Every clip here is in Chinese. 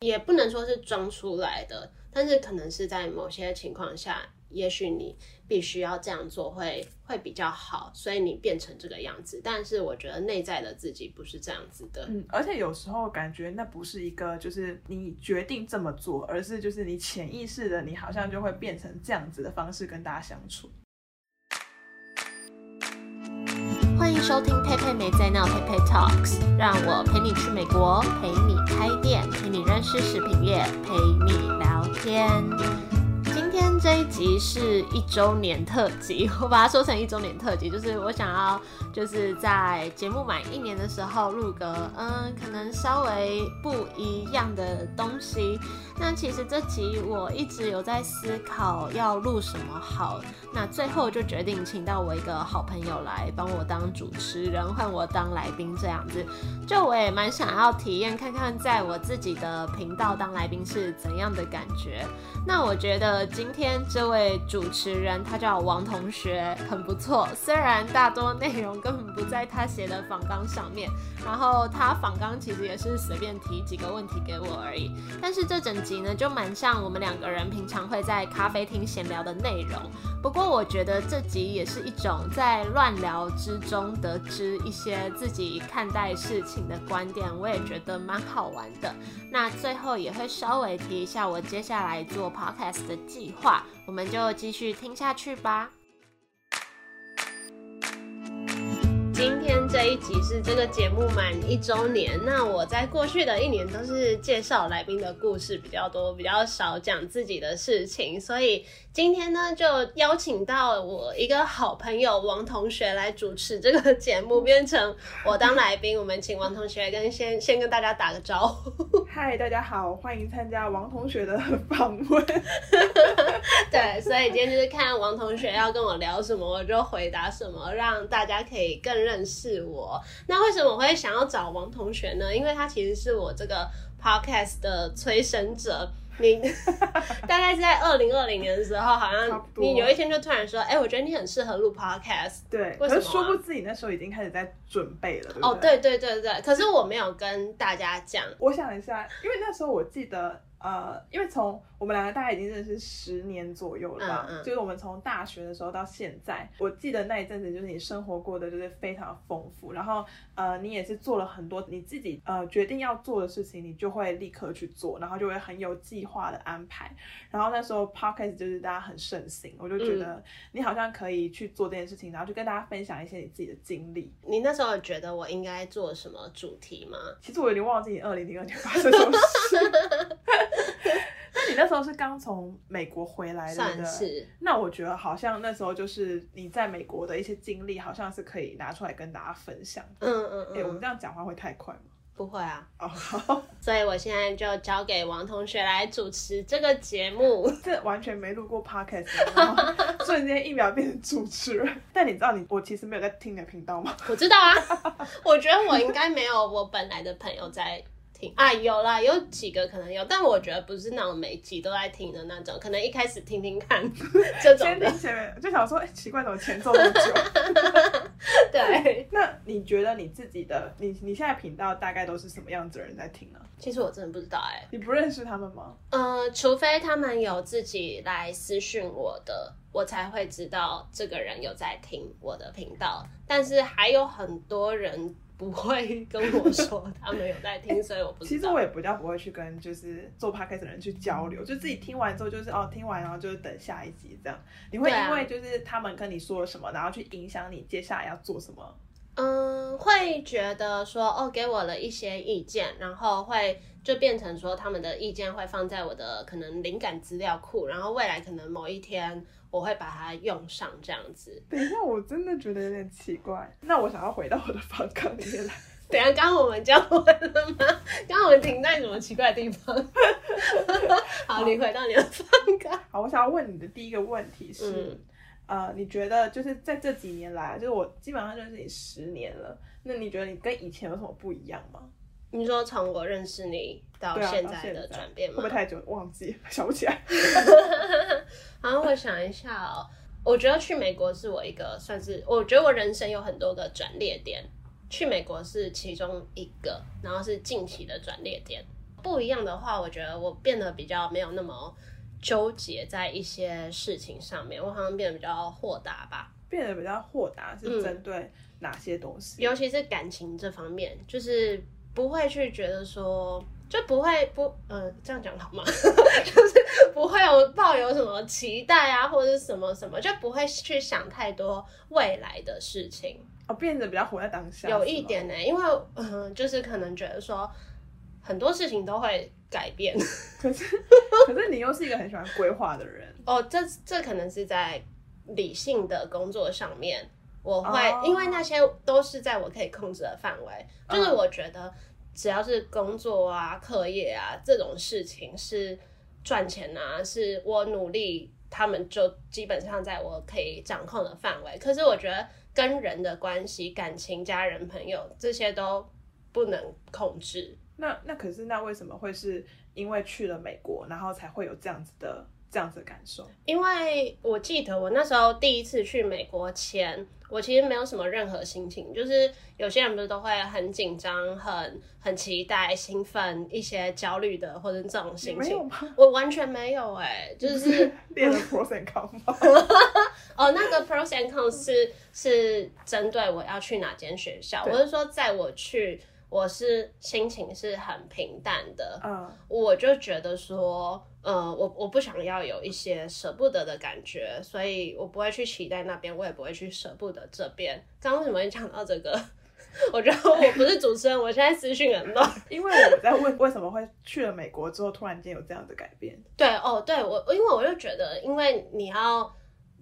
也不能说是装出来的，但是可能是在某些情况下，也许你必须要这样做会会比较好，所以你变成这个样子。但是我觉得内在的自己不是这样子的。嗯，而且有时候感觉那不是一个就是你决定这么做，而是就是你潜意识的，你好像就会变成这样子的方式跟大家相处。欢迎收听佩佩没在闹，佩佩 Talks，让我陪你去美国，陪你开店，陪你认识食品业，陪你聊天。今天这一集是一周年特辑，我把它说成一周年特辑，就是我想要就是在节目满一年的时候录个嗯，可能稍微不一样的东西。那其实这集我一直有在思考要录什么好，那最后就决定请到我一个好朋友来帮我当主持人，换我当来宾这样子。就我也蛮想要体验看看，在我自己的频道当来宾是怎样的感觉。那我觉得今天这位主持人他叫王同学，很不错。虽然大多内容根本不在他写的访纲上面，然后他访刚其实也是随便提几个问题给我而已，但是这整。集呢就蛮像我们两个人平常会在咖啡厅闲聊的内容，不过我觉得这集也是一种在乱聊之中得知一些自己看待事情的观点，我也觉得蛮好玩的。那最后也会稍微提一下我接下来做 podcast 的计划，我们就继续听下去吧。今天这一集是这个节目满一周年。那我在过去的一年都是介绍来宾的故事比较多，比较少讲自己的事情，所以。今天呢，就邀请到我一个好朋友王同学来主持这个节目，变成我当来宾。我们请王同学跟先 先跟大家打个招呼。嗨，大家好，欢迎参加王同学的访问。对，所以今天就是看王同学要跟我聊什么，我就回答什么，让大家可以更认识我。那为什么我会想要找王同学呢？因为他其实是我这个 podcast 的催生者。你大概是在二零二零年的时候，好像你有一天就突然说：“哎，我觉得你很适合录 podcast。”对，我是说不自己那时候已经开始在准备了。哦，对对对对，可是我没有跟大家讲。我想一下，因为那时候我记得。呃，因为从我们两个大概已经认识十年左右了吧，就是我们从大学的时候到现在，我记得那一阵子就是你生活过的就是非常丰富，然后呃，你也是做了很多你自己呃决定要做的事情，你就会立刻去做，然后就会很有计划的安排。然后那时候 podcast 就是大家很盛行，我就觉得你好像可以去做这件事情，然后就跟大家分享一些你自己的经历。你那时候觉得我应该做什么主题吗？其实我有点忘记你二零零二年发生什么事。那你那时候是刚从美国回来的，算是。那我觉得好像那时候就是你在美国的一些经历，好像是可以拿出来跟大家分享。嗯嗯嗯。哎，我们这样讲话会太快吗？不会啊。哦好。所以我现在就交给王同学来主持这个节目。这完全没录过 podcast，然后 瞬间一秒变成主持人。但你知道你我其实没有在听你的频道吗？我知道啊。我觉得我应该没有我本来的朋友在。啊，有啦，有几个可能有，但我觉得不是那种每集都在听的那种，可能一开始听听看 这种的。前面就想说，哎，奇怪，怎么前奏那么久？对。那你觉得你自己的，你你现在频道大概都是什么样子的人在听呢？其实我真的不知道，哎，你不认识他们吗？呃，除非他们有自己来私讯我的，我才会知道这个人有在听我的频道。但是还有很多人。不会跟我说他们有在听，所以我不。其实我也比较不会去跟就是做 podcast 的人去交流，就自己听完之后就是哦，听完然后就是等下一集这样。你会因为就是他们跟你说了什么，然后去影响你接下来要做什么？嗯，会觉得说哦，给我了一些意见，然后会就变成说他们的意见会放在我的可能灵感资料库，然后未来可能某一天。我会把它用上这样子。等一下，我真的觉得有点奇怪。那我想要回到我的房纲里面来。等下，刚刚我们讲完了吗？刚刚我们停在什么奇怪的地方？好，你回到你的房纲。好，我想要问你的第一个问题是，呃，你觉得就是在这几年来，就是我基本上认识你十年了，那你觉得你跟以前有什么不一样吗？你说从我认识你到现在的转变吗？会不会太久忘记 想不起来？好，我想一下哦。我觉得去美国是我一个算是，我觉得我人生有很多个转捩点，去美国是其中一个，然后是近期的转捩点。不一样的话，我觉得我变得比较没有那么纠结在一些事情上面，我好像变得比较豁达吧。变得比较豁达是针对哪些东西？尤其是感情这方面，就是不会去觉得说，就不会不呃这样讲好吗？就是不会有抱有什么期待啊，或者是什么什么，就不会去想太多未来的事情。哦，变得比较活在当下。有一点呢，因为嗯，就是可能觉得说很多事情都会改变。可是 可是你又是一个很喜欢规划的人哦，这这可能是在。理性的工作上面，我会因为那些都是在我可以控制的范围，就是我觉得只要是工作啊、课业啊这种事情是赚钱啊，是我努力，他们就基本上在我可以掌控的范围。可是我觉得跟人的关系、感情、家人、朋友这些都不能控制。那那可是那为什么会是因为去了美国，然后才会有这样子的？这样子的感受，因为我记得我那时候第一次去美国前，我其实没有什么任何心情，就是有些人不是都会很紧张、很很期待、兴奋、一些焦虑的或者这种心情，我完全没有哎，就是练 了 pros and cons 哦，那个 pros and cons 是是针对我要去哪间学校，我是说在我去。我是心情是很平淡的，嗯，我就觉得说，呃，我我不想要有一些舍不得的感觉，所以我不会去期待那边，我也不会去舍不得这边。刚刚为什么会讲到这个？我觉得我不是主持人，我现在私讯很乱，因为我在问为什么会去了美国之后突然间有这样的改变。对，哦，对我，因为我就觉得，因为你要。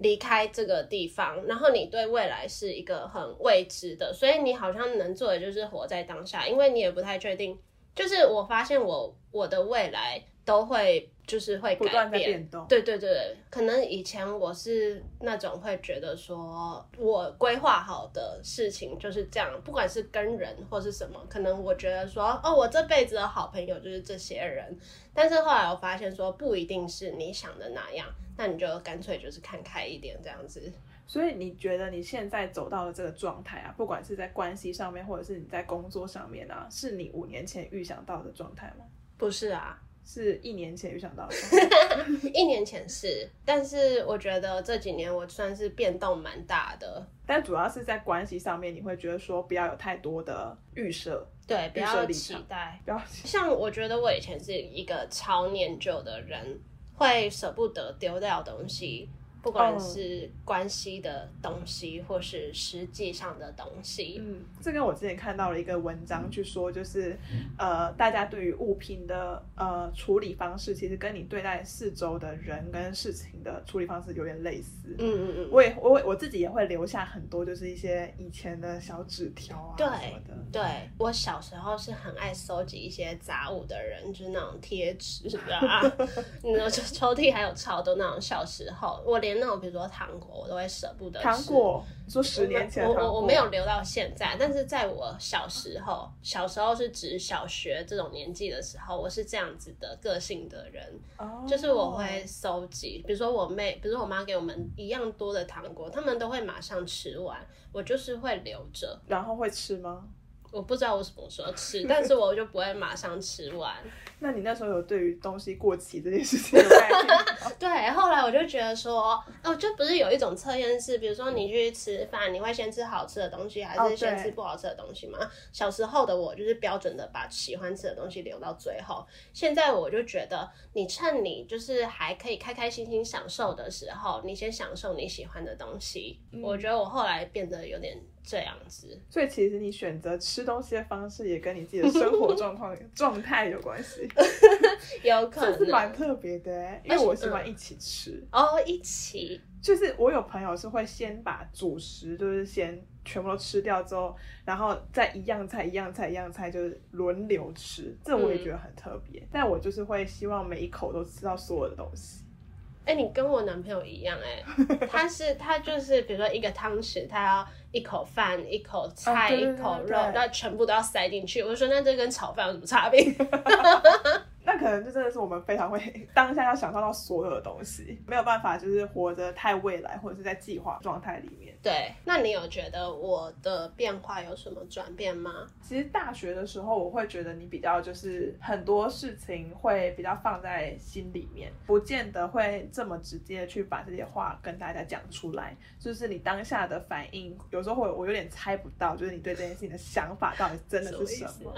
离开这个地方，然后你对未来是一个很未知的，所以你好像能做的就是活在当下，因为你也不太确定。就是我发现我我的未来都会就是会改变动，对对对，可能以前我是那种会觉得说我规划好的事情就是这样，不管是跟人或是什么，可能我觉得说哦，我这辈子的好朋友就是这些人，但是后来我发现说不一定是你想的那样。那你就干脆就是看开一点这样子。所以你觉得你现在走到了这个状态啊，不管是在关系上面，或者是你在工作上面啊，是你五年前预想到的状态吗？不是啊，是一年前预想到的。一年前是，但是我觉得这几年我算是变动蛮大的。但主要是在关系上面，你会觉得说不要有太多的预设，对，不要期待，不要像我觉得我以前是一个超念旧的人。会舍不得丢掉东西。不管是关系的东西，或是实际上的东西，嗯，这跟我之前看到了一个文章去说，就是呃，大家对于物品的呃处理方式，其实跟你对待四周的人跟事情的处理方式有点类似。嗯嗯嗯，我也我我自己也会留下很多，就是一些以前的小纸条啊什么的。对，我小时候是很爱收集一些杂物的人，就是那种贴纸啊，那抽抽屉还有超多那种小时候我连。连那种比如说糖果，我都会舍不得。糖果，说十年前，我我我没有留到现在，但是在我小时候，小时候是指小学这种年纪的时候，我是这样子的个性的人，就是我会收集，比如说我妹，比如说我妈给我们一样多的糖果，他们都会马上吃完，我就是会留着。然后会吃吗？我不知道我什么时候吃，但是我就不会马上吃完。那你那时候有对于东西过期这件事情有概念？对，后来我就觉得说，哦，就不是有一种测验是，比如说你去吃饭，你会先吃好吃的东西，还是先吃不好吃的东西吗？小时候的我就是标准的把喜欢吃的东西留到最后。现在我就觉得，你趁你就是还可以开开心心享受的时候，你先享受你喜欢的东西。我觉得我后来变得有点。这样子，所以其实你选择吃东西的方式也跟你自己的生活状况状态有关系，有可能。蛮特别的，因为我喜欢一起吃。哦，一起。就是我有朋友是会先把主食就是先全部都吃掉之后，然后再一样菜一样菜一样菜就是轮流吃，这我也觉得很特别，但我就是会希望每一口都吃到所有的东西。哎，你跟我男朋友一样哎，他是他就是比如说一个汤匙，他要一口饭、一口菜、一口肉，那全部都要塞进去。我就说那这跟炒饭有什么差别？那可能就真的是我们非常会 当下要享受到所有的东西，没有办法就是活着太未来或者是在计划状态里面。对，那你有觉得我的变化有什么转变吗？其实大学的时候，我会觉得你比较就是很多事情会比较放在心里面，不见得会这么直接去把这些话跟大家讲出来。就是你当下的反应，有时候会我有点猜不到，就是你对这件事情的想法到底真的是什么，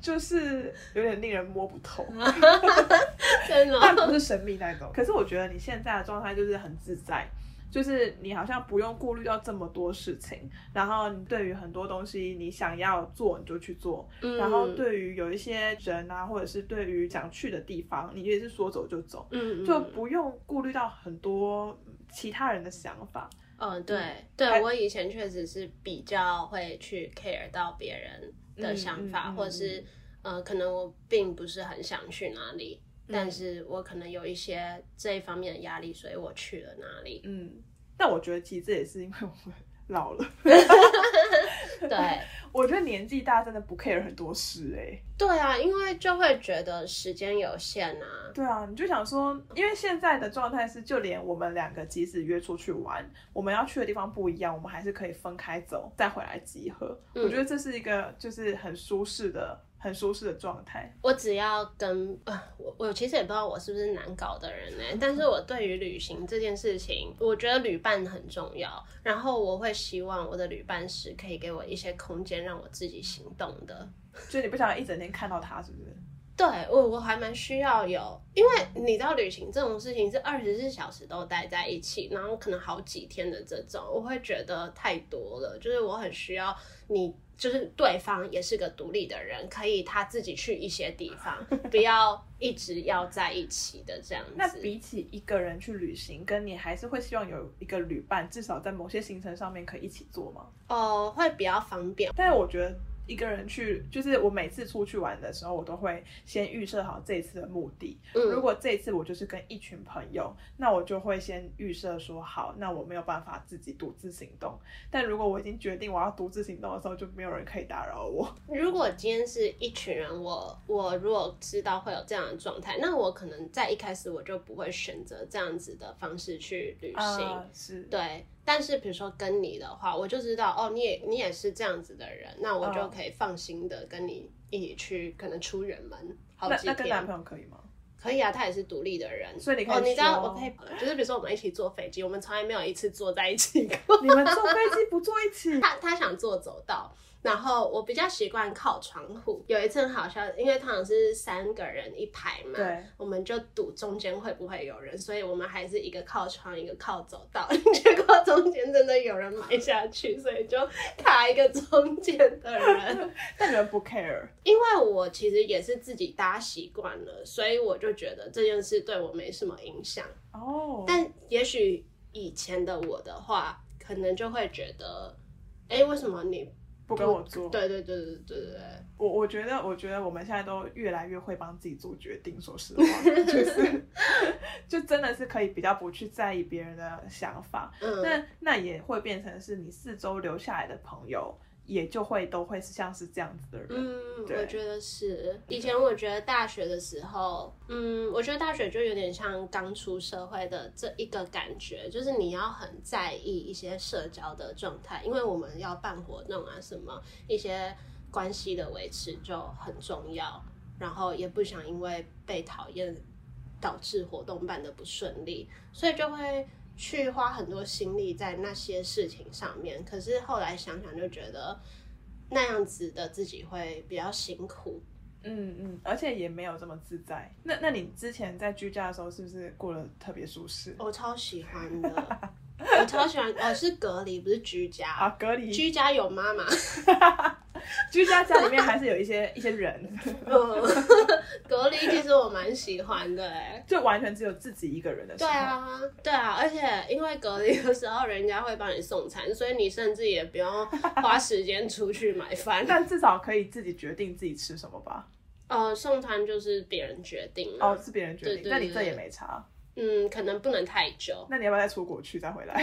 就是有点令人摸不透。真的，但不是神秘那种。可是我觉得你现在的状态就是很自在。就是你好像不用顾虑到这么多事情，然后你对于很多东西你想要做你就去做，然后对于有一些人啊，或者是对于想去的地方，你也是说走就走，嗯，就不用顾虑到很多其他人的想法。嗯，对，对我以前确实是比较会去 care 到别人的想法，或者是呃，可能我并不是很想去哪里。但是我可能有一些这一方面的压力，所以我去了哪里。嗯，但我觉得其实这也是因为我们 老了。对，我觉得年纪大真的不 care 很多事哎。对啊，因为就会觉得时间有限啊。对啊，你就想说，因为现在的状态是，就连我们两个即使约出去玩，我们要去的地方不一样，我们还是可以分开走，再回来集合。我觉得这是一个就是很舒适的。很舒适的状态。我只要跟呃，我我其实也不知道我是不是难搞的人呢。但是我对于旅行这件事情，我觉得旅伴很重要。然后我会希望我的旅伴是可以给我一些空间，让我自己行动的。就你不想一整天看到他，是不是？对我我还蛮需要有，因为你知道旅行这种事情是二十四小时都待在一起，然后可能好几天的这种，我会觉得太多了。就是我很需要你。就是对方也是个独立的人，可以他自己去一些地方，不要一直要在一起的这样子。那比起一个人去旅行，跟你还是会希望有一个旅伴，至少在某些行程上面可以一起做吗？哦，会比较方便。但是我觉得。一个人去，就是我每次出去玩的时候，我都会先预设好这一次的目的。如果这一次我就是跟一群朋友，那我就会先预设说好，那我没有办法自己独自行动。但如果我已经决定我要独自行动的时候，就没有人可以打扰我。如果今天是一群人，我我如果知道会有这样的状态，那我可能在一开始我就不会选择这样子的方式去旅行。是，对。但是比如说跟你的话，我就知道哦，你也你也是这样子的人，那我就可以放心的跟你一起去，可能出远门好几天。那跟男朋友可以吗？可以啊，他也是独立的人，所以你可以。哦，你知道我可以，就是比如说我们一起坐飞机，我们从来没有一次坐在一起过。你们坐飞机不坐一起？他他想坐走道。然后我比较习惯靠窗户。有一次很好笑，因为通常是三个人一排嘛，对，我们就赌中间会不会有人，所以我们还是一个靠窗，一个靠走道。结果中间真的有人埋下去，所以就卡一个中间的人。但你们不 care？因为我其实也是自己搭习惯了，所以我就觉得这件事对我没什么影响。哦，但也许以前的我的话，可能就会觉得，哎，为什么你？不跟我做，对对对对对对对。我我觉得，我觉得我们现在都越来越会帮自己做决定。说实话，就是，就真的是可以比较不去在意别人的想法。嗯，那那也会变成是你四周留下来的朋友。也就会都会是像是这样子的人，嗯，我觉得是。以前我觉得大学的时候，嗯，我觉得大学就有点像刚出社会的这一个感觉，就是你要很在意一些社交的状态，因为我们要办活动啊，什么一些关系的维持就很重要，然后也不想因为被讨厌导致活动办的不顺利，所以就会。去花很多心力在那些事情上面，可是后来想想就觉得那样子的自己会比较辛苦，嗯嗯，而且也没有这么自在。那那你之前在居家的时候是不是过得特别舒适？我超喜欢的，我超喜欢。呃，是隔离不是居家啊，隔离居家有妈妈。居家家里面还是有一些一些人，嗯 隔离其实我蛮喜欢的哎，就完全只有自己一个人的时。对啊，对啊，而且因为隔离的时候人家会帮你送餐，所以你甚至也不用花时间出去买饭，但至少可以自己决定自己吃什么吧。呃，送餐就是别人决定哦，是别人决定，那你这也没差。嗯，可能不能太久。那你要不要再出国去再回来？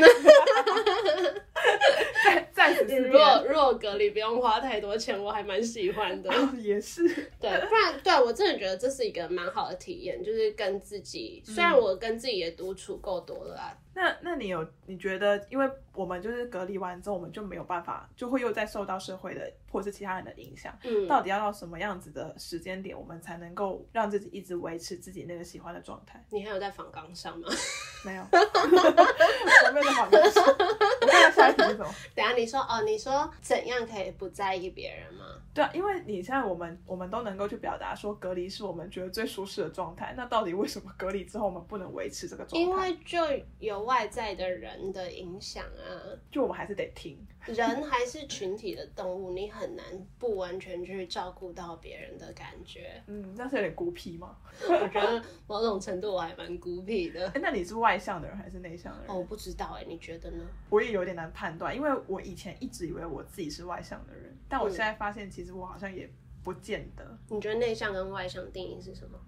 再再次如果 如果隔离不用花太多钱，我还蛮喜欢的。也是，对，不然对我真的觉得这是一个蛮好的体验，就是跟自己，虽然我跟自己也独处够多了啊。那那你有你觉得，因为我们就是隔离完之后，我们就没有办法，就会又再受到社会的或者是其他人的影响。嗯，到底要到什么样子的时间点，我们才能够让自己一直维持自己那个喜欢的状态？你还有在访纲上吗？没有，我没有在访纲上。我看下一题是什么？等下你说哦，你说怎样可以不在意别人吗？对啊，因为你现在我们我们都能够去表达说隔离是我们觉得最舒适的状态，那到底为什么隔离之后我们不能维持这个状态？因为就有外在的人的影响啊，就我们还是得听。人还是群体的动物，你很难不完全去照顾到别人的感觉。嗯，那是有点孤僻吗？我觉得某种程度我还蛮孤僻的。哎那你是外向的人还是内向的人？哦，我不知道哎，你觉得呢？我也有点难判断，因为我以前一直以为我自己是外向的人，但我现在发现其实我好像也不见得。你觉得内向跟外向定义是什么？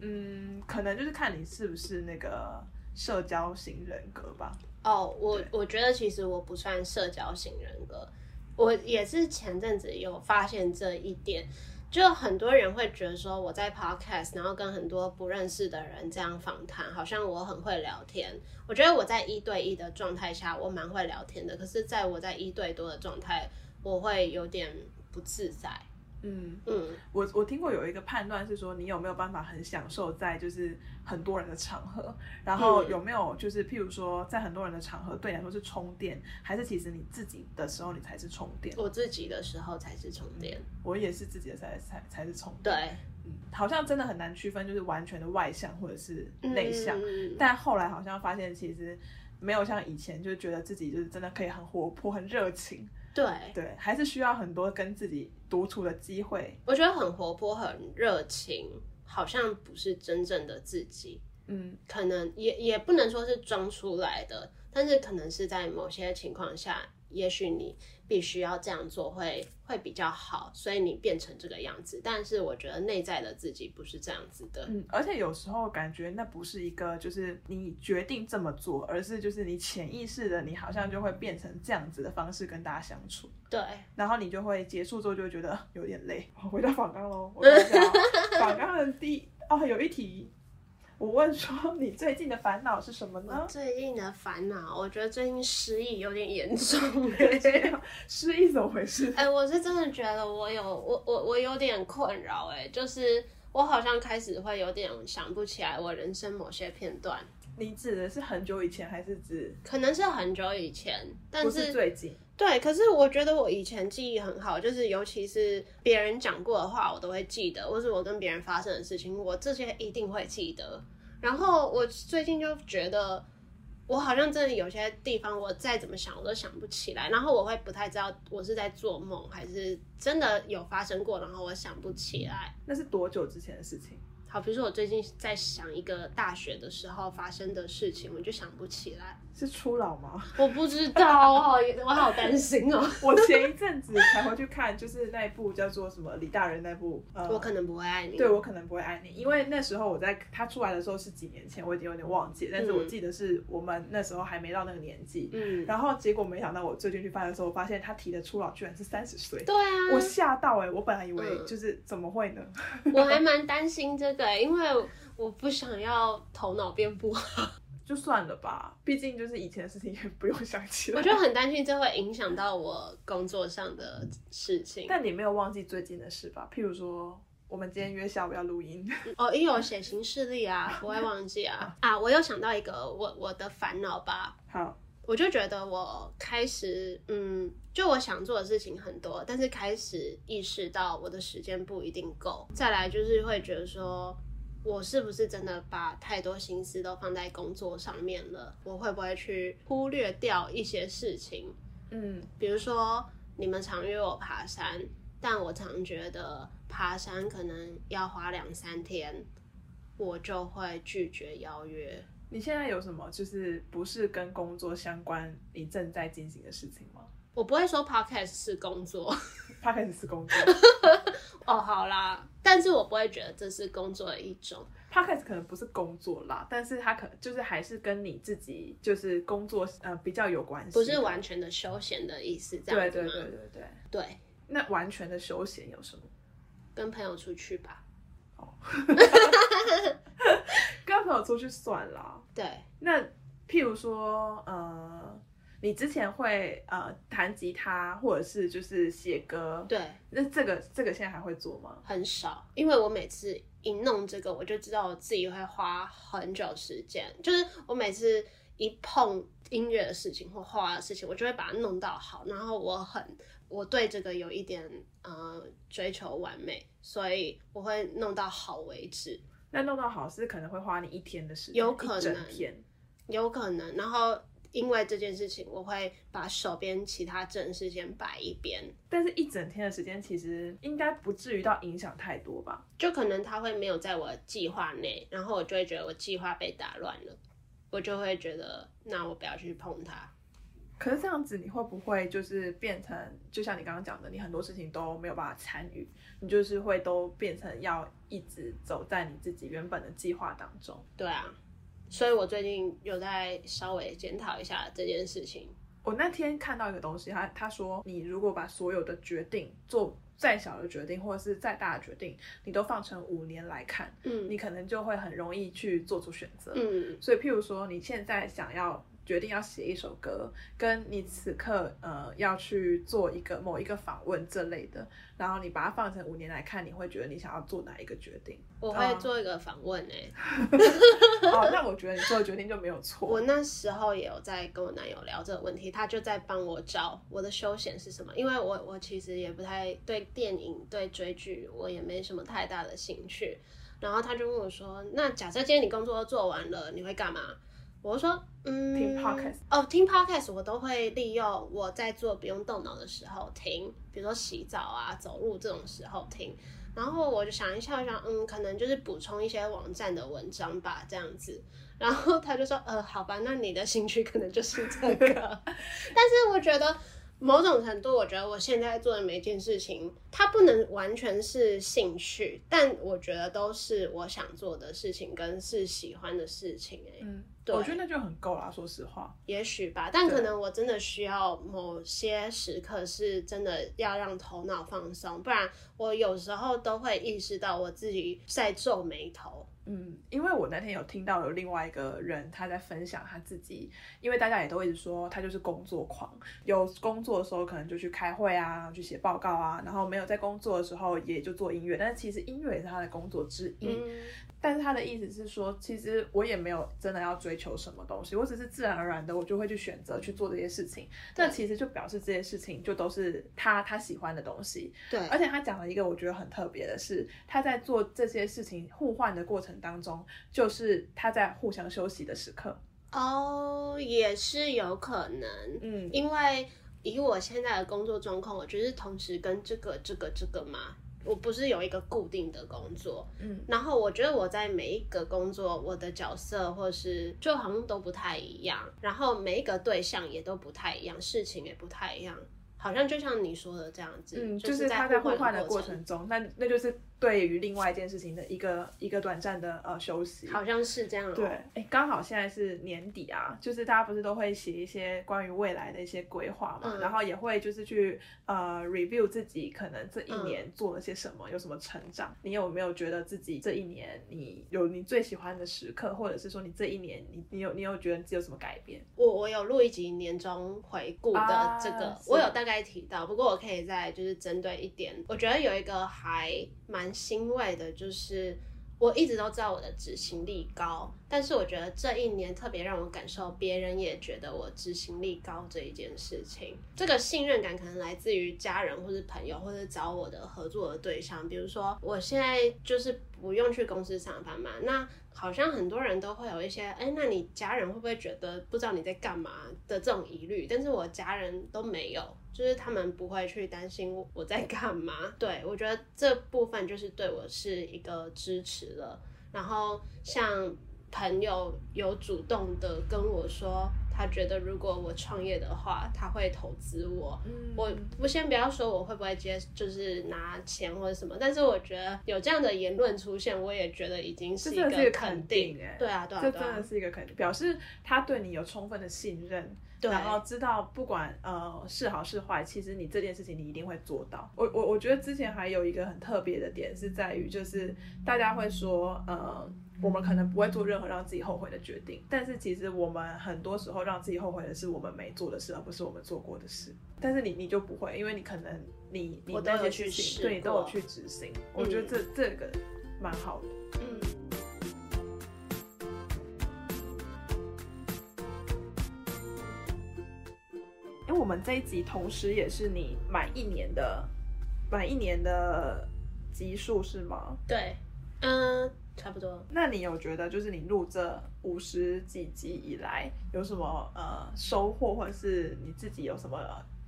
嗯，可能就是看你是不是那个社交型人格吧。哦，我我觉得其实我不算社交型人格，我也是前阵子有发现这一点，就很多人会觉得说我在 podcast，然后跟很多不认识的人这样访谈，好像我很会聊天。我觉得我在一对一的状态下，我蛮会聊天的，可是在我在一对多的状态，我会有点不自在。嗯。嗯，我我听过有一个判断是说，你有没有办法很享受在就是很多人的场合，然后有没有就是譬如说在很多人的场合对你来说是充电，还是其实你自己的时候你才是充电？我自己的时候才是充电，我也是自己的才才才是充电。对，嗯，好像真的很难区分，就是完全的外向或者是内向，但后来好像发现其实没有像以前就是觉得自己就是真的可以很活泼很热情。对。对，还是需要很多跟自己独处的机会。我觉得很活泼、很热情，好像不是真正的自己。嗯，可能也也不能说是装出来的，但是可能是在某些情况下。也许你必须要这样做会会比较好，所以你变成这个样子。但是我觉得内在的自己不是这样子的。嗯，而且有时候感觉那不是一个就是你决定这么做，而是就是你潜意识的，你好像就会变成这样子的方式跟大家相处。对，然后你就会结束之后就会觉得 有点累。回到访刚喽，我讲 访刚的第哦有一题。我问说，你最近的烦恼是什么呢？最近的烦恼，我觉得最近失忆有点严重。失忆怎么回事？哎，我是真的觉得我有我我我有点困扰，哎，就是我好像开始会有点想不起来我人生某些片段。你指的是很久以前，还是指？可能是很久以前，但是最近。对，可是我觉得我以前记忆很好，就是尤其是别人讲过的话，我都会记得，或是我跟别人发生的事情，我这些一定会记得。然后我最近就觉得，我好像真的有些地方，我再怎么想，我都想不起来。然后我会不太知道我是在做梦，还是真的有发生过，然后我想不起来。那是多久之前的事情？好，比如说我最近在想一个大学的时候发生的事情，我就想不起来。是初老吗？我不知道，我好我好担心哦。我前一阵子才回去看，就是那一部叫做什么李大人那部。呃我可能不会爱你。对，我可能不会爱你，因为那时候我在他出来的时候是几年前，我已经有点忘记，但是我记得是我们那时候还没到那个年纪。嗯。然后结果没想到我最近去翻的时候，发现他提的初老居然是三十岁。对啊。我吓到哎！我本来以为就是怎么会呢？我还蛮担心这个，因为我不想要头脑变不好。就算了吧，毕竟就是以前的事情也不用想起来。我就很担心这会影响到我工作上的事情。但你没有忘记最近的事吧？譬如说，我们今天约下午要录音。哦，因为我写行事历啊，不会忘记啊。啊，我又想到一个我我的烦恼吧。好，我就觉得我开始，嗯，就我想做的事情很多，但是开始意识到我的时间不一定够。再来就是会觉得说。我是不是真的把太多心思都放在工作上面了？我会不会去忽略掉一些事情？嗯，比如说你们常约我爬山，但我常觉得爬山可能要花两三天，我就会拒绝邀约。你现在有什么就是不是跟工作相关你正在进行的事情吗？我不会说 podcast 是工作 ，podcast 是工作。哦，好啦，但是我不会觉得这是工作的一种。podcast 可能不是工作啦，但是它可就是还是跟你自己就是工作呃比较有关系，不是完全的休闲的意思，这样子对对对对对对。那完全的休闲有什么？跟朋友出去吧。哦，跟朋友出去算了。对。那譬如说，呃，你之前会呃弹吉他，或者是就是写歌。对。那这个这个现在还会做吗？很少，因为我每次一弄这个，我就知道我自己会花很久时间。就是我每次一碰音乐的事情或画的事情，我就会把它弄到好，然后我很。我对这个有一点呃追求完美，所以我会弄到好为止。那弄到好是可能会花你一天的时间，有可能，天，有可能。然后因为这件事情，我会把手边其他正事先摆一边。但是一整天的时间其实应该不至于到影响太多吧？就可能他会没有在我计划内，然后我就会觉得我计划被打乱了，我就会觉得那我不要去碰它。可是这样子，你会不会就是变成，就像你刚刚讲的，你很多事情都没有办法参与，你就是会都变成要一直走在你自己原本的计划当中。对啊，所以我最近有在稍微检讨一下这件事情。我那天看到一个东西，他他说，你如果把所有的决定做再小的决定，或者是再大的决定，你都放成五年来看，嗯，你可能就会很容易去做出选择。嗯，所以譬如说，你现在想要。决定要写一首歌，跟你此刻呃要去做一个某一个访问这类的，然后你把它放成五年来看，你会觉得你想要做哪一个决定？我会做一个访问诶。哦，那我觉得你做的决定就没有错。我那时候也有在跟我男友聊这个问题，他就在帮我找我的休闲是什么，因为我我其实也不太对电影对追剧，我也没什么太大的兴趣。然后他就问我说：“那假设今天你工作都做完了，你会干嘛？”我说，嗯，听 podcast 哦，听 podcast 我都会利用我在做不用动脑的时候听，比如说洗澡啊、走路这种时候听。然后我就想一下，我想，嗯，可能就是补充一些网站的文章吧，这样子。然后他就说，呃，好吧，那你的兴趣可能就是这个。但是我觉得。某种程度，我觉得我现在做的每一件事情，它不能完全是兴趣，但我觉得都是我想做的事情，跟是喜欢的事情。哎，嗯，我觉得那就很够啦。说实话，也许吧，但可能我真的需要某些时刻，是真的要让头脑放松，不然我有时候都会意识到我自己在皱眉头。嗯，因为我那天有听到有另外一个人他在分享他自己，因为大家也都一直说他就是工作狂，有工作的时候可能就去开会啊，去写报告啊，然后没有在工作的时候也就做音乐，但是其实音乐也是他的工作之一。但是他的意思是说，其实我也没有真的要追求什么东西，我只是自然而然的我就会去选择去做这些事情。那其实就表示这些事情就都是他他喜欢的东西。对，而且他讲了一个我觉得很特别的是，他在做这些事情互换的过程当中，就是他在互相休息的时刻。哦，也是有可能。嗯，因为以我现在的工作状况，我觉得同时跟这个这个这个嘛。我不是有一个固定的工作，嗯，然后我觉得我在每一个工作，我的角色或是就好像都不太一样，然后每一个对象也都不太一样，事情也不太一样，好像就像你说的这样子，嗯，就是他在互换的过程中，那那就是。对于另外一件事情的一个一个短暂的呃休息，好像是这样。对，哎，刚好现在是年底啊，就是大家不是都会写一些关于未来的一些规划嘛，然后也会就是去呃 review 自己可能这一年做了些什么，有什么成长。你有没有觉得自己这一年你有你最喜欢的时刻，或者是说你这一年你你有你有觉得自己有什么改变？我我有录一集年终回顾的这个，我有大概提到，不过我可以再就是针对一点，我觉得有一个还蛮。欣慰的就是，我一直都知道我的执行力高，但是我觉得这一年特别让我感受，别人也觉得我执行力高这一件事情。这个信任感可能来自于家人，或是朋友，或者找我的合作的对象。比如说，我现在就是不用去公司上班嘛，那好像很多人都会有一些，哎，那你家人会不会觉得不知道你在干嘛的这种疑虑？但是我家人都没有。就是他们不会去担心我在干嘛，对我觉得这部分就是对我是一个支持了。然后像朋友有主动的跟我说他觉得如果我创业的话，他会投资我。我不先不要说我会不会接，就是拿钱或者什么，但是我觉得有这样的言论出现，我也觉得已经是一个肯定。对啊，对啊，这真的是一个肯定，表示他对你有充分的信任。然后知道不管呃是好是坏，其实你这件事情你一定会做到。我我我觉得之前还有一个很特别的点是在于，就是大家会说呃我们可能不会做任何让自己后悔的决定，但是其实我们很多时候让自己后悔的是我们没做的事，而不是我们做过的事。但是你你就不会，因为你可能你你那些事情对你都有去执行。我觉得这这个蛮好的。嗯。我们这一集同时也是你满一年的满一年的集数是吗？对，嗯，差不多。那你有觉得就是你录这五十几集以来有什么呃收获，或者是你自己有什么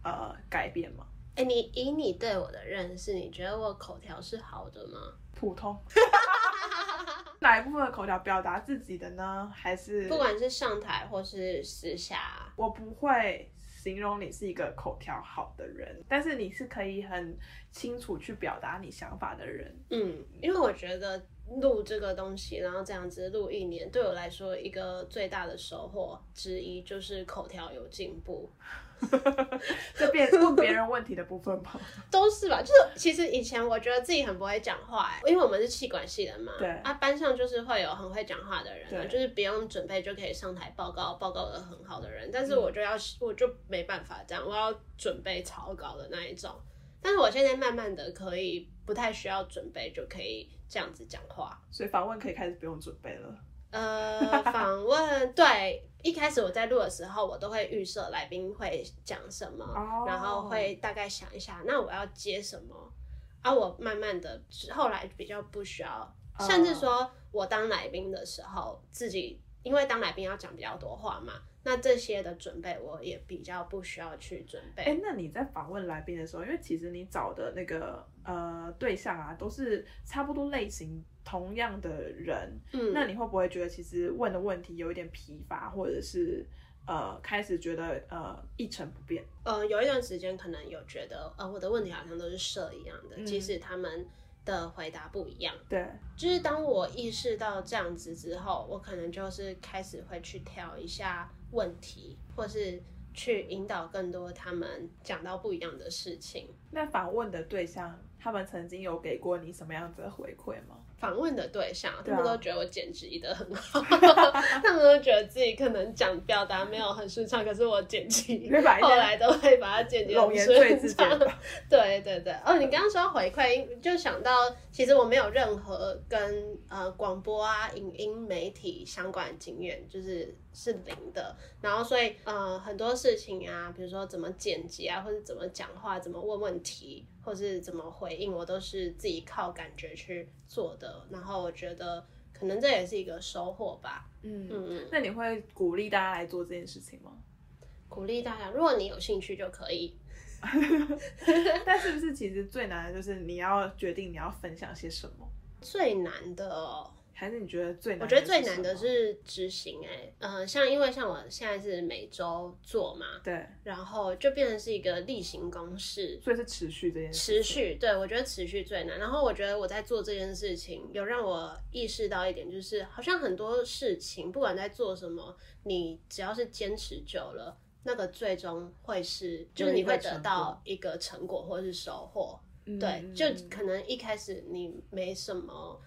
呃改变吗？哎，你以你对我的认识，你觉得我口条是好的吗？普通。哪一部分的口条表达自己的呢？还是不管是上台或是私下，我不会。形容你是一个口条好的人，但是你是可以很清楚去表达你想法的人。嗯，因为我觉得录这个东西，然后这样子录一年，对我来说一个最大的收获之一就是口条有进步。这变问别人问题的部分吧？都是吧，就是其实以前我觉得自己很不会讲话，因为我们是气管系的嘛。对啊，班上就是会有很会讲话的人，就是不用准备就可以上台报告，报告的很好的人。但是我就要，我就没办法这样，我要准备草稿的那一种。但是我现在慢慢的可以不太需要准备就可以这样子讲话，所以访问可以开始不用准备了。呃，访问对，一开始我在录的时候，我都会预设来宾会讲什么，然后会大概想一下，那我要接什么。啊，我慢慢的后来比较不需要，甚至说我当来宾的时候，自己因为当来宾要讲比较多话嘛，那这些的准备我也比较不需要去准备。哎，那你在访问来宾的时候，因为其实你找的那个呃对象啊，都是差不多类型。同样的人，嗯，那你会不会觉得其实问的问题有一点疲乏，或者是呃开始觉得呃一成不变？呃，有一段时间可能有觉得呃我的问题好像都是设一样的，即使他们的回答不一样。对，就是当我意识到这样子之后，我可能就是开始会去挑一下问题，或是去引导更多他们讲到不一样的事情。那访问的对象，他们曾经有给过你什么样子的回馈吗？访问的对象，他们都觉得我剪辑的很好，他们都觉得自己可能讲表达没有很顺畅，可是我剪辑后来都会把它剪辑很顺畅。对对对，哦，你刚刚说回馈，就想到其实我没有任何跟呃广播啊、影音媒体相关的经验，就是是零的。然后所以呃很多事情啊，比如说怎么剪辑啊，或者怎么讲话、怎么问问题。或是怎么回应，我都是自己靠感觉去做的。然后我觉得，可能这也是一个收获吧。嗯嗯嗯。那你会鼓励大家来做这件事情吗？鼓励大家，如果你有兴趣就可以。但是不是其实最难的就是你要决定你要分享些什么？最难的。还是你觉得最难？我觉得最难的是执行哎，呃，像因为像我现在是每周做嘛，对，然后就变成是一个例行公事，所以是持续这件事。持续，对我觉得持续最难。然后我觉得我在做这件事情，有让我意识到一点，就是好像很多事情，不管在做什么，你只要是坚持久了，那个最终会是，就是你会得到一个成果或者是收获。对，就可能一开始你没什么。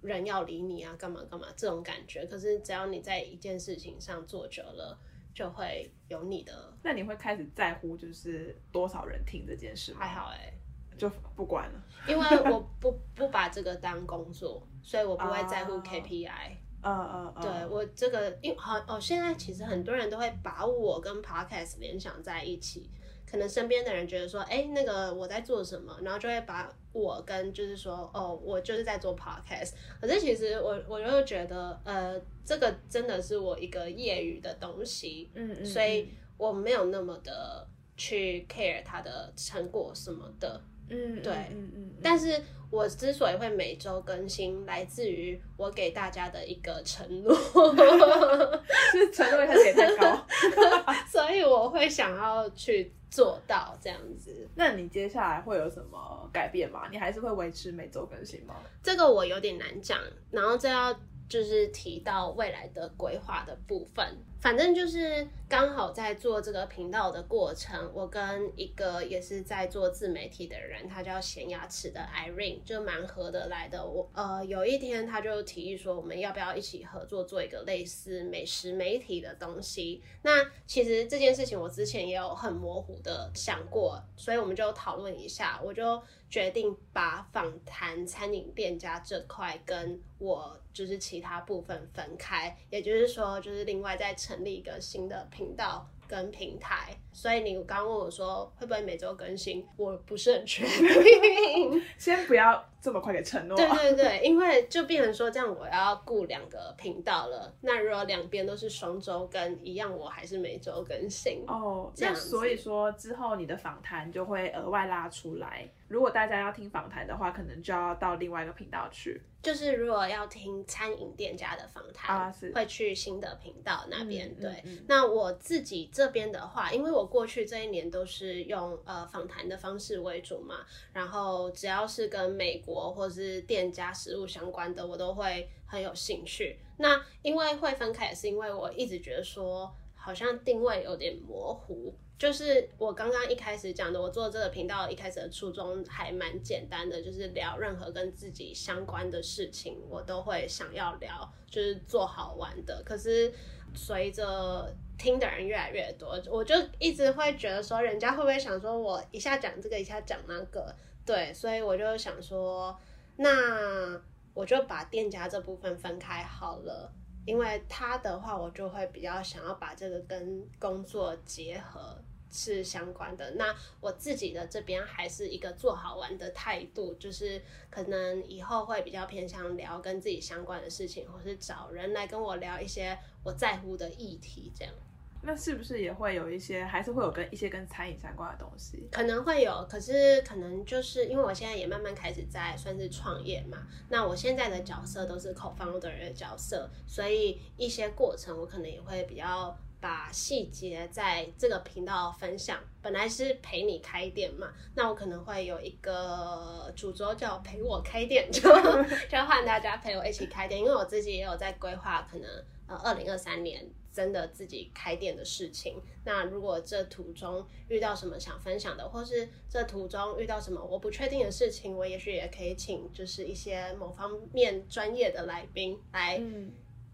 人要理你啊，干嘛干嘛这种感觉。可是只要你在一件事情上做久了，就会有你的。那你会开始在乎就是多少人听这件事吗？还好哎，就不管了。因为我不不把这个当工作，所以我不会在乎 KPI。嗯嗯嗯。对我这个，因为好哦，现在其实很多人都会把我跟 Podcast 联想在一起。可能身边的人觉得说，哎，那个我在做什么，然后就会把我跟就是说，哦，我就是在做 podcast。可是其实我我就觉得，呃，这个真的是我一个业余的东西，嗯嗯，所以我没有那么的去 care 它的成果什么的，嗯，对，嗯嗯。但是我之所以会每周更新，来自于我给大家的一个承诺，是承诺开始太高，所以我会想要去做到这样子。那你接下来会有什么改变吗？你还是会维持每周更新吗？这个我有点难讲，然后这要就是提到未来的规划的部分。反正就是刚好在做这个频道的过程，我跟一个也是在做自媒体的人，他叫咸牙齿的 Irene，就蛮合得来的。我呃有一天他就提议说，我们要不要一起合作做一个类似美食媒体的东西？那其实这件事情我之前也有很模糊的想过，所以我们就讨论一下，我就决定把访谈餐饮店家这块跟我就是其他部分分开，也就是说，就是另外在。成立一个新的频道跟平台，所以你刚问我说会不会每周更新，我不是很确定，先不要这么快给承诺。对对对，因为就变成说这样，我要雇两个频道了。那如果两边都是双周更，一样我还是每周更新哦。这样，所以说之后你的访谈就会额外拉出来。如果大家要听访谈的话，可能就要到另外一个频道去。就是如果要听餐饮店家的访谈，会去新的频道那边。对，那我自己这边的话，因为我过去这一年都是用呃访谈的方式为主嘛，然后只要是跟美国或是店家食物相关的，我都会很有兴趣。那因为会分开，也是因为我一直觉得说，好像定位有点模糊。就是我刚刚一开始讲的，我做这个频道一开始的初衷还蛮简单的，就是聊任何跟自己相关的事情，我都会想要聊，就是做好玩的。可是随着听的人越来越多，我就一直会觉得说，人家会不会想说我一下讲这个，一下讲那个？对，所以我就想说，那我就把店家这部分分开好了，因为他的话，我就会比较想要把这个跟工作结合。是相关的。那我自己的这边还是一个做好玩的态度，就是可能以后会比较偏向聊跟自己相关的事情，或是找人来跟我聊一些我在乎的议题，这样。那是不是也会有一些，还是会有跟一些跟餐饮相关的东西？可能会有，可是可能就是因为我现在也慢慢开始在算是创业嘛，那我现在的角色都是 co-founder 的角色，所以一些过程我可能也会比较。把细节在这个频道分享，本来是陪你开店嘛，那我可能会有一个主轴叫陪我开店，就 就换大家陪我一起开店，因为我自己也有在规划，可能呃二零二三年真的自己开店的事情。那如果这途中遇到什么想分享的，或是这途中遇到什么我不确定的事情，我也许也可以请就是一些某方面专业的来宾来。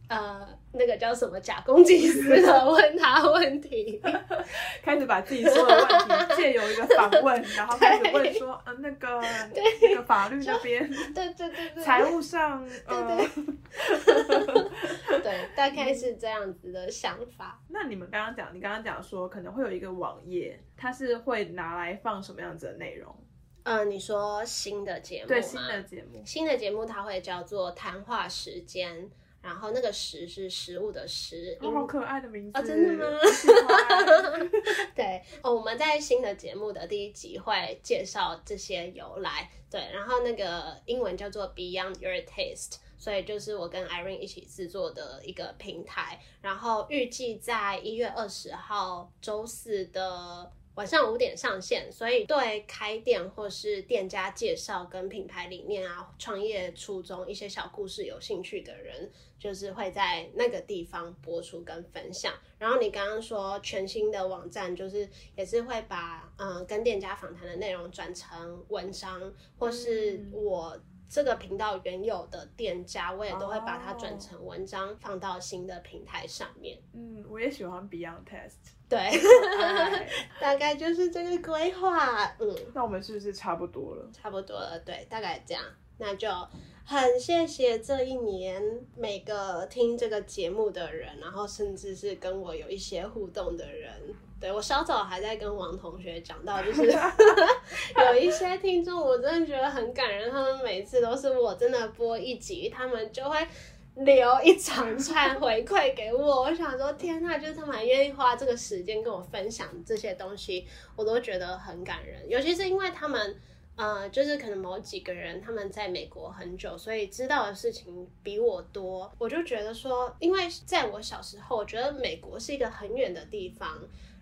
呃，那个叫什么假公济私的问他问题，开始把自己说的问题借由一个访问，然后开始问说，呃，那个那个法律那边，对对对对，财务上，对对，对，大概是这样子的想法。那你们刚刚讲，你刚刚讲说可能会有一个网页，它是会拿来放什么样子的内容？嗯，你说新的节目对，新的节目，新的节目它会叫做谈话时间。然后那个食是食物的食，好可爱的名字哦！真的吗？对哦，我们在新的节目的第一集会介绍这些由来。对，然后那个英文叫做 Beyond Your Taste，所以就是我跟 Irene 一起制作的一个平台。然后预计在一月二十号周四的。晚上五点上线，所以对开店或是店家介绍跟品牌理念啊、创业初衷一些小故事有兴趣的人，就是会在那个地方播出跟分享。然后你刚刚说全新的网站，就是也是会把嗯跟店家访谈的内容转成文章，或是我。这个频道原有的店家，我也都会把它转成文章，放到新的平台上面。嗯，我也喜欢 Beyond Test。对，大概就是这个规划。嗯，那我们是不是差不多了？差不多了，对，大概这样。那就很谢谢这一年每个听这个节目的人，然后甚至是跟我有一些互动的人。对我稍早还在跟王同学讲到，就是 有一些听众，我真的觉得很感人。他们每次都是我真的播一集，他们就会留一长串 回馈给我。我想说，天呐，就是他们还愿意花这个时间跟我分享这些东西，我都觉得很感人。尤其是因为他们。呃，就是可能某几个人他们在美国很久，所以知道的事情比我多。我就觉得说，因为在我小时候，我觉得美国是一个很远的地方，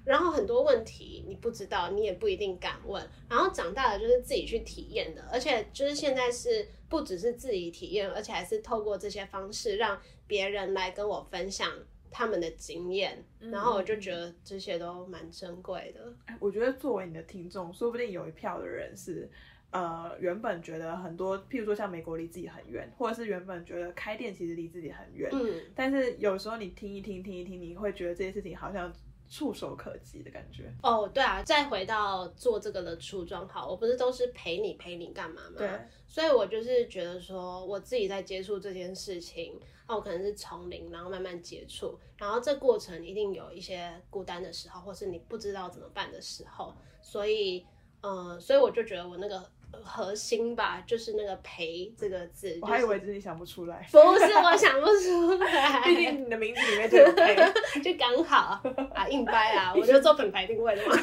然后很多问题你不知道，你也不一定敢问。然后长大了就是自己去体验的，而且就是现在是不只是自己体验，而且还是透过这些方式让别人来跟我分享他们的经验。然后我就觉得这些都蛮珍贵的。我觉得作为你的听众，说不定有一票的人是，呃，原本觉得很多，譬如说像美国离自己很远，或者是原本觉得开店其实离自己很远，嗯，但是有时候你听一听，听一听，你会觉得这些事情好像触手可及的感觉。哦，对啊，再回到做这个的初衷，好，我不是都是陪你陪你干嘛吗？对，所以我就是觉得说，我自己在接触这件事情。那我可能是从零，然后慢慢接触，然后这过程一定有一些孤单的时候，或是你不知道怎么办的时候，所以，嗯，所以我就觉得我那个核心吧，就是那个陪这个字。我还以为自己想不出来，不是我想不出来，毕竟你的名字里面就有陪，就刚好啊，硬掰啊，我就做品牌定位的嘛。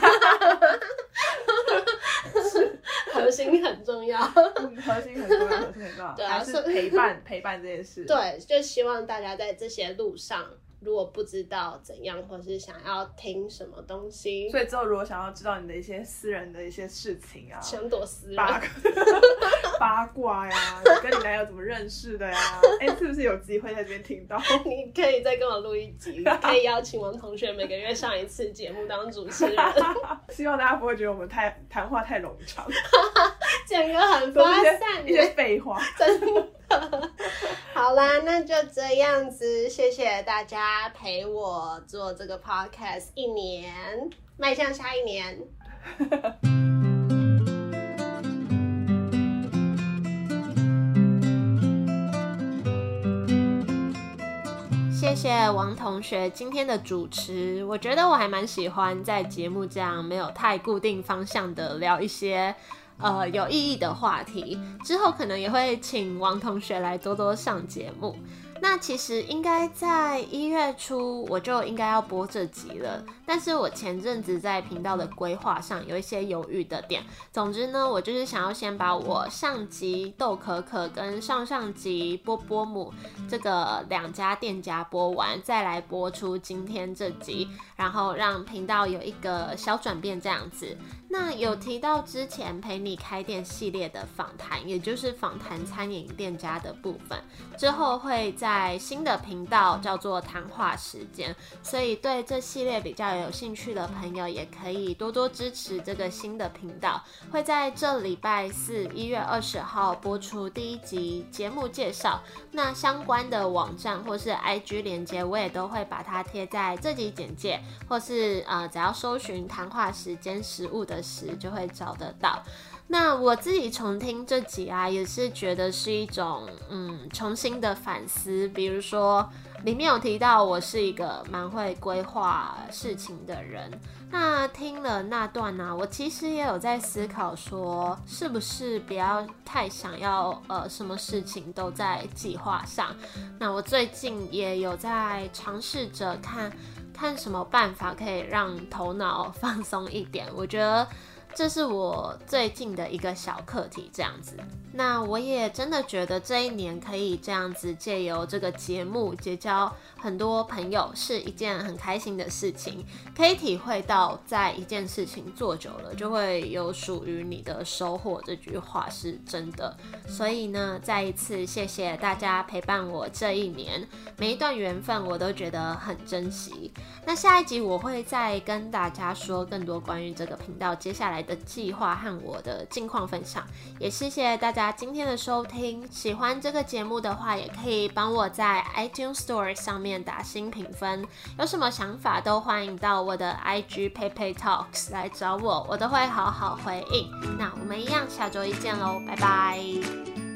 核心很重要，核心很重要，核心很重要，还是陪伴陪伴这件事。对，就希望大家在这些路上。如果不知道怎样，或是想要听什么东西，所以之后如果想要知道你的一些私人的一些事情啊，想躲私人 八卦呀，跟你男友怎么认识的呀？哎，是不是有机会在这边听到？你可以再跟我录一集，可以邀请王同学每个月上一次节目当主持人。希望大家不会觉得我们太谈话太冗长，讲个很发散一些废话，真的。好啦，那就这样子，谢谢大家陪我做这个 podcast 一年，迈向下一年。谢谢王同学今天的主持，我觉得我还蛮喜欢在节目这样没有太固定方向的聊一些。呃，有意义的话题，之后可能也会请王同学来多多上节目。那其实应该在一月初我就应该要播这集了，但是我前阵子在频道的规划上有一些犹豫的点。总之呢，我就是想要先把我上集豆可可跟上上集波波姆这个两家店家播完，再来播出今天这集，然后让频道有一个小转变这样子。那有提到之前陪你开店系列的访谈，也就是访谈餐饮店家的部分，之后会在在新的频道叫做谈话时间，所以对这系列比较有兴趣的朋友，也可以多多支持这个新的频道。会在这礼拜四一月二十号播出第一集节目介绍，那相关的网站或是 IG 连接，我也都会把它贴在这集简介，或是呃只要搜寻谈话时间食物的。食就会找得到。那我自己重听这集啊，也是觉得是一种嗯重新的反思。比如说里面有提到我是一个蛮会规划事情的人。那听了那段呢，我其实也有在思考说，是不是不要太想要呃什么事情都在计划上。那我最近也有在尝试着看。看什么办法可以让头脑 放松一点？我觉得这是我最近的一个小课题，这样子。那我也真的觉得这一年可以这样子借由这个节目结交。很多朋友是一件很开心的事情，可以体会到，在一件事情做久了，就会有属于你的收获。这句话是真的，所以呢，再一次谢谢大家陪伴我这一年，每一段缘分我都觉得很珍惜。那下一集我会再跟大家说更多关于这个频道接下来的计划和我的近况分享。也谢谢大家今天的收听，喜欢这个节目的话，也可以帮我在 iTunes Store 上面。打新评分，有什么想法都欢迎到我的 IG PayPay Talks 来找我，我都会好好回应。那我们一样，下周一见喽，拜拜。